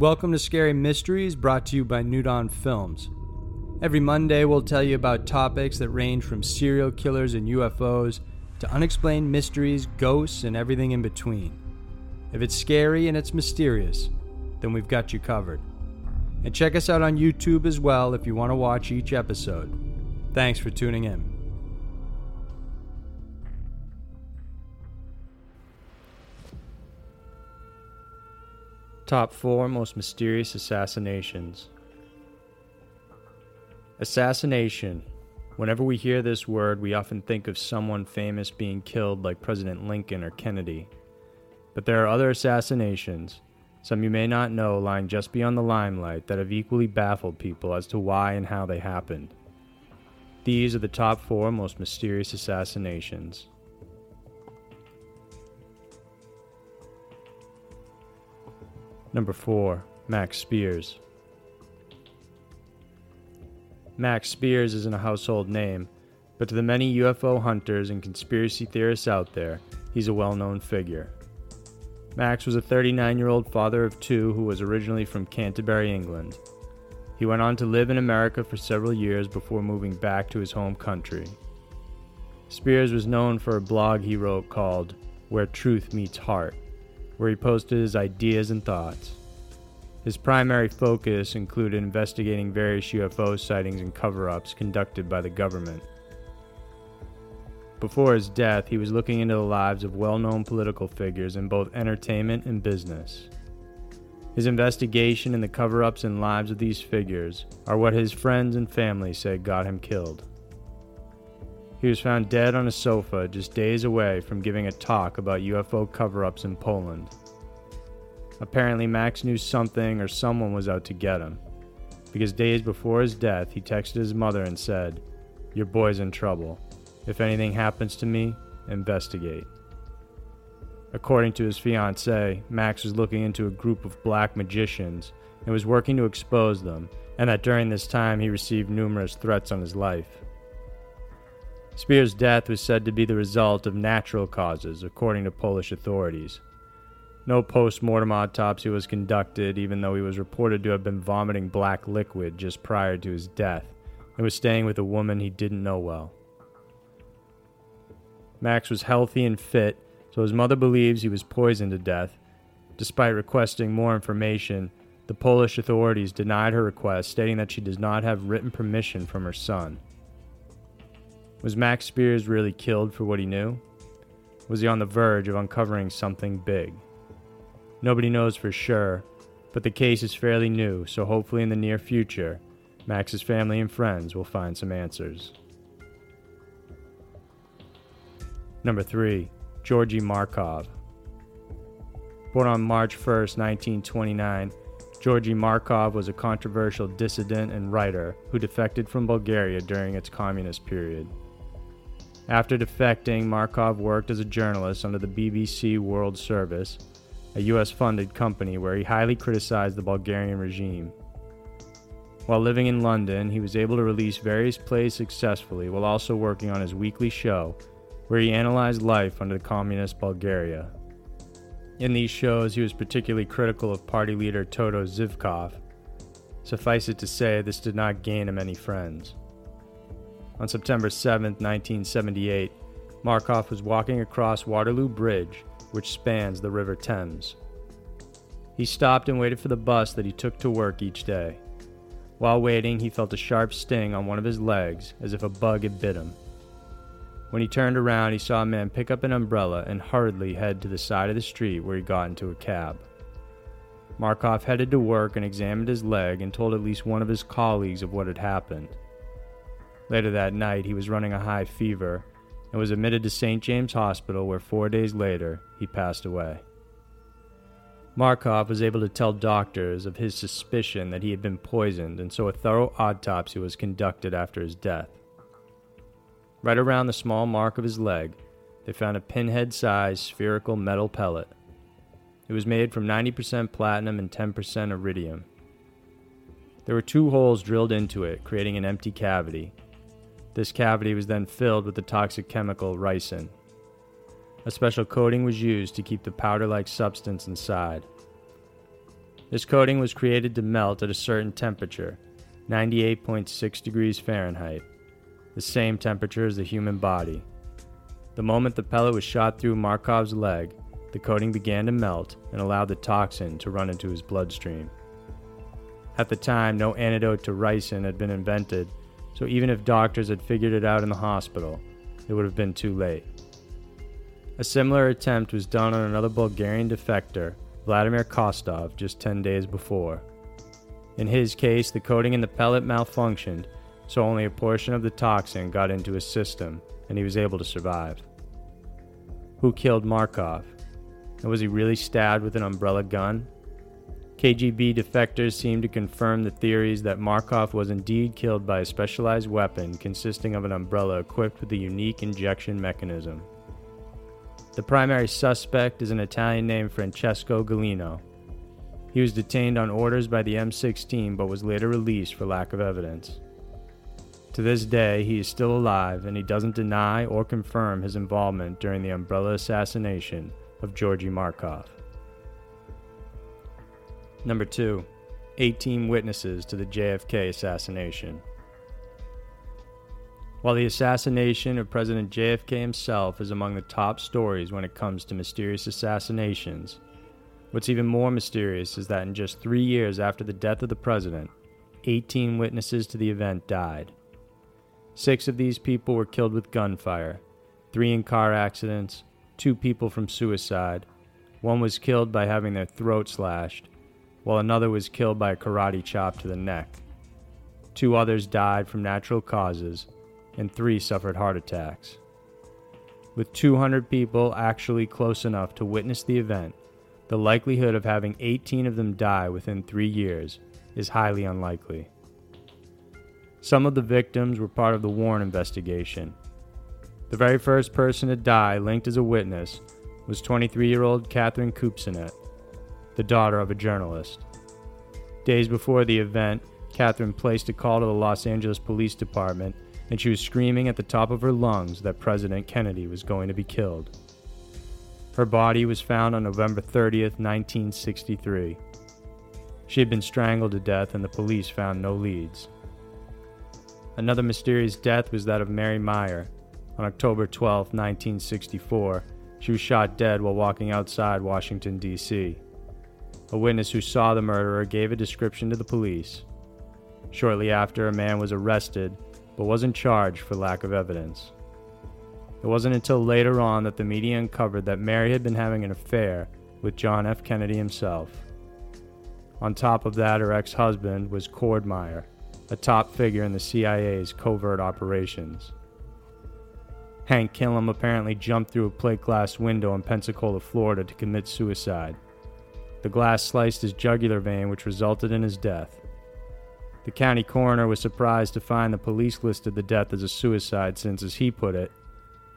Welcome to Scary Mysteries, brought to you by New Dawn Films. Every Monday, we'll tell you about topics that range from serial killers and UFOs to unexplained mysteries, ghosts, and everything in between. If it's scary and it's mysterious, then we've got you covered. And check us out on YouTube as well if you want to watch each episode. Thanks for tuning in. Top 4 Most Mysterious Assassinations. Assassination. Whenever we hear this word, we often think of someone famous being killed, like President Lincoln or Kennedy. But there are other assassinations, some you may not know lying just beyond the limelight, that have equally baffled people as to why and how they happened. These are the top four most mysterious assassinations. Number 4. Max Spiers. Max Spiers isn't a household name, but to the many UFO hunters and conspiracy theorists out there, he's a well known figure. Max was a 39 year old father of two who was originally from Canterbury, England. He went on to live in America for several years before moving back to his home country. Spiers was known for a blog he wrote called Where Truth Meets Heart, where he posted his ideas and thoughts. His primary focus included investigating various UFO sightings and cover ups conducted by the government. Before his death, he was looking into the lives of well known political figures in both entertainment and business. His investigation and the cover ups and lives of these figures are what his friends and family say got him killed. He was found dead on a sofa just days away from giving a talk about UFO cover ups in Poland. Apparently, Max knew something or someone was out to get him, because days before his death, he texted his mother and said, Your boy's in trouble. If anything happens to me, investigate. According to his fiancee, Max was looking into a group of black magicians and was working to expose them, and that during this time he received numerous threats on his life. Spiers' death was said to be the result of natural causes, according to Polish authorities. No post mortem autopsy was conducted, even though he was reported to have been vomiting black liquid just prior to his death and was staying with a woman he didn't know well. Max was healthy and fit, so his mother believes he was poisoned to death. Despite requesting more information, the Polish authorities denied her request, stating that she does not have written permission from her son. Was Max Spiers really killed for what he knew? Was he on the verge of uncovering something big? Nobody knows for sure, but the case is fairly new, so hopefully in the near future, Max's family and friends will find some answers. Number 3. Georgy Markov. Born on March 1, 1929, Georgy Markov was a controversial dissident and writer who defected from Bulgaria during its communist period. After defecting, Markov worked as a journalist under the BBC World Service, a US funded company where he highly criticized the Bulgarian regime. While living in London, he was able to release various plays successfully while also working on his weekly show where he analyzed life under the communist Bulgaria. In these shows, he was particularly critical of party leader Todor Zhivkov. Suffice it to say, this did not gain him any friends. On September 7, 1978, Markov was walking across Waterloo Bridge, which spans the River Thames. He stopped and waited for the bus that he took to work each day. While waiting, he felt a sharp sting on one of his legs, as if a bug had bit him. When he turned around, he saw a man pick up an umbrella and hurriedly head to the side of the street where he got into a cab. Markov headed to work and examined his leg and told at least one of his colleagues of what had happened. Later that night, he was running a high fever and was admitted to St. James Hospital, where four days later he passed away. Markov was able to tell doctors of his suspicion that he had been poisoned, and so a thorough autopsy was conducted after his death. Right around the small mark of his leg, they found a pinhead sized spherical metal pellet. It was made from 90% platinum and 10% iridium. There were two holes drilled into it, creating an empty cavity. This cavity was then filled with the toxic chemical ricin. A special coating was used to keep the powder like substance inside. This coating was created to melt at a certain temperature, 98.6 degrees Fahrenheit, the same temperature as the human body. The moment the pellet was shot through Markov's leg, the coating began to melt and allowed the toxin to run into his bloodstream. At the time, no antidote to ricin had been invented, so even if doctors had figured it out in the hospital, it would have been too late. A similar attempt was done on another Bulgarian defector, Vladimir Kostov, just 10 days before. In his case, the coating in the pellet malfunctioned, so only a portion of the toxin got into his system, and he was able to survive. Who killed Markov? And was he really stabbed with an umbrella gun? KGB defectors seem to confirm the theories that Markov was indeed killed by a specialized weapon consisting of an umbrella equipped with a unique injection mechanism. The primary suspect is an Italian named Francesco Gullino. He was detained on orders by the MI6 but was later released for lack of evidence. To this day, he is still alive and he doesn't deny or confirm his involvement during the umbrella assassination of Georgy Markov. Number 2. 18 witnesses to the JFK assassination. While the assassination of President JFK himself is among the top stories when it comes to mysterious assassinations, what's even more mysterious is that in just three years after the death of the president, 18 witnesses to the event died. Six of these people were killed with gunfire, three in car accidents, two people from suicide, one was killed by having their throat slashed, while another was killed by a karate chop to the neck. Two others died from natural causes, and three suffered heart attacks. With 200 people actually close enough to witness the event, the likelihood of having 18 of them die within three years is highly unlikely. Some of the victims were part of the Warren investigation. The very first person to die linked as a witness was 23 year old Catherine Kupcinet, the daughter of a journalist. Days before the event, Catherine placed a call to the Los Angeles Police Department and she was screaming at the top of her lungs that President Kennedy was going to be killed. Her body was found on November 30th, 1963. She had been strangled to death, and the police found no leads. Another mysterious death was that of Mary Meyer. On October 12, 1964, she was shot dead while walking outside Washington, D.C. A witness who saw the murderer gave a description to the police. Shortly after, a man was arrested but wasn't charged for lack of evidence. It wasn't until later on that the media uncovered that Mary had been having an affair with John F. Kennedy himself. On top of that, her ex husband was Cord Meyer, a top figure in the CIA's covert operations. Hank Killam apparently jumped through a plate glass window in Pensacola, Florida to commit suicide. The glass sliced his jugular vein, which resulted in his death. The county coroner was surprised to find the police listed the death as a suicide since, as he put it,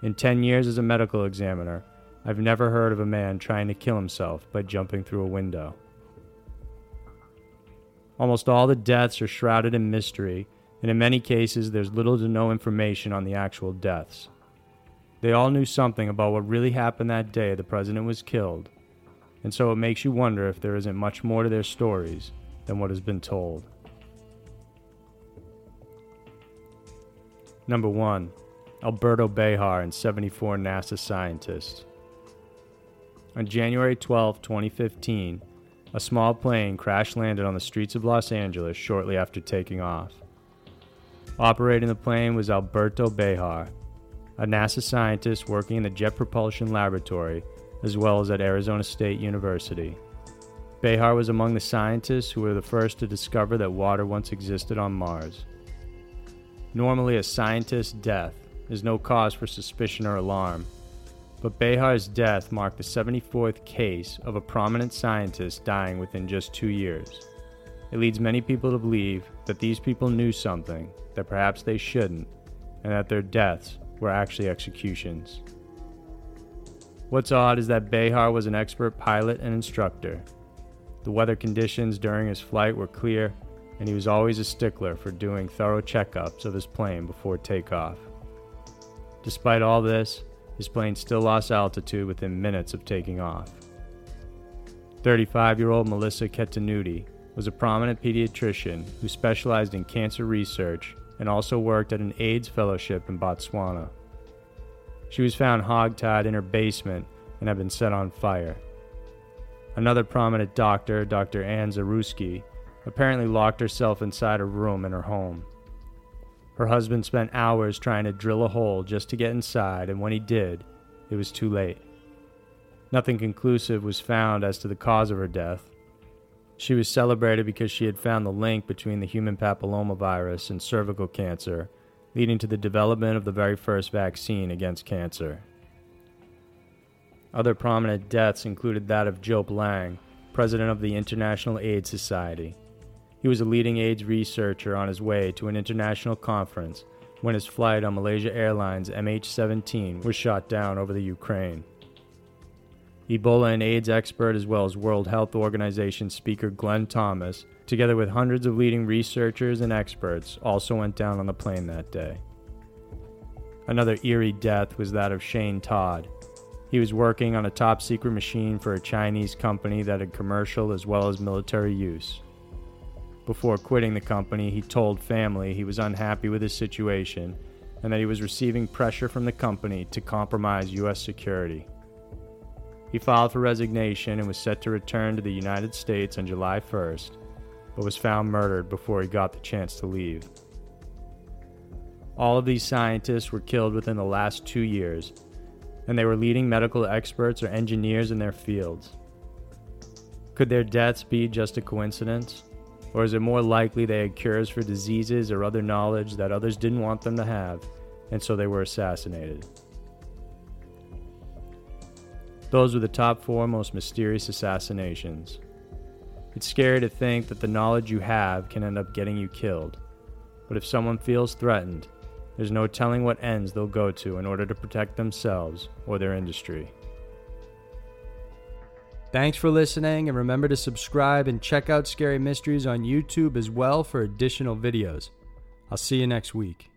in 10 years as a medical examiner, I've never heard of a man trying to kill himself by jumping through a window. Almost all the deaths are shrouded in mystery, and in many cases, there's little to no information on the actual deaths. They all knew something about what really happened that day the president was killed, and so it makes you wonder if there isn't much more to their stories than what has been told. Number 1. Alberto Behar and 74 NASA scientists. On January 12, 2015, a small plane crash landed on the streets of Los Angeles shortly after taking off. Operating the plane was Alberto Behar, a NASA scientist working in the Jet Propulsion Laboratory as well as at Arizona State University. Behar was among the scientists who were the first to discover that water once existed on Mars. Normally, a scientist's death is no cause for suspicion or alarm, but Behar's death marked the 74th case of a prominent scientist dying within just two years. It leads many people to believe that these people knew something that perhaps they shouldn't, and that their deaths were actually executions. What's odd is that Behar was an expert pilot and instructor. The weather conditions during his flight were clear and he was always a stickler for doing thorough checkups of his plane before takeoff. Despite all this, his plane still lost altitude within minutes of taking off. 35 year old Melissa Ketunuti was a prominent pediatrician who specialized in cancer research and also worked at an AIDS fellowship in Botswana. She was found hogtied in her basement and had been set on fire. Another prominent doctor, Dr. Ann Zaruski, apparently locked herself inside a room in her home. Her husband spent hours trying to drill a hole just to get inside, and when he did, it was too late. Nothing conclusive was found as to the cause of her death. She was celebrated because she had found the link between the human papillomavirus and cervical cancer, leading to the development of the very first vaccine against cancer. Other prominent deaths included that of Joep Lange, president of the International AIDS Society. He was a leading AIDS researcher on his way to an international conference when his flight on Malaysia Airlines MH 17 was shot down over the Ukraine. Ebola and AIDS expert, as well as World Health Organization speaker Glenn Thomas, together with hundreds of leading researchers and experts, also went down on the plane that day. Another eerie death was that of Shane Todd. He was working on a top secret machine for a Chinese company that had commercial as well as military use. Before quitting the company, he told family he was unhappy with his situation and that he was receiving pressure from the company to compromise U.S. security. He filed for resignation and was set to return to the United States on July 1st, but was found murdered before he got the chance to leave. All of these scientists were killed within the last two years, and they were leading medical experts or engineers in their fields. Could their deaths be just a coincidence? Or is it more likely they had cures for diseases or other knowledge that others didn't want them to have, and so they were assassinated? Those were the top four most mysterious assassinations. It's scary to think that the knowledge you have can end up getting you killed. But if someone feels threatened, there's no telling what ends they'll go to in order to protect themselves or their industry. Thanks for listening, and remember to subscribe and check out Scary Mysteries on YouTube as well for additional videos. I'll see you next week.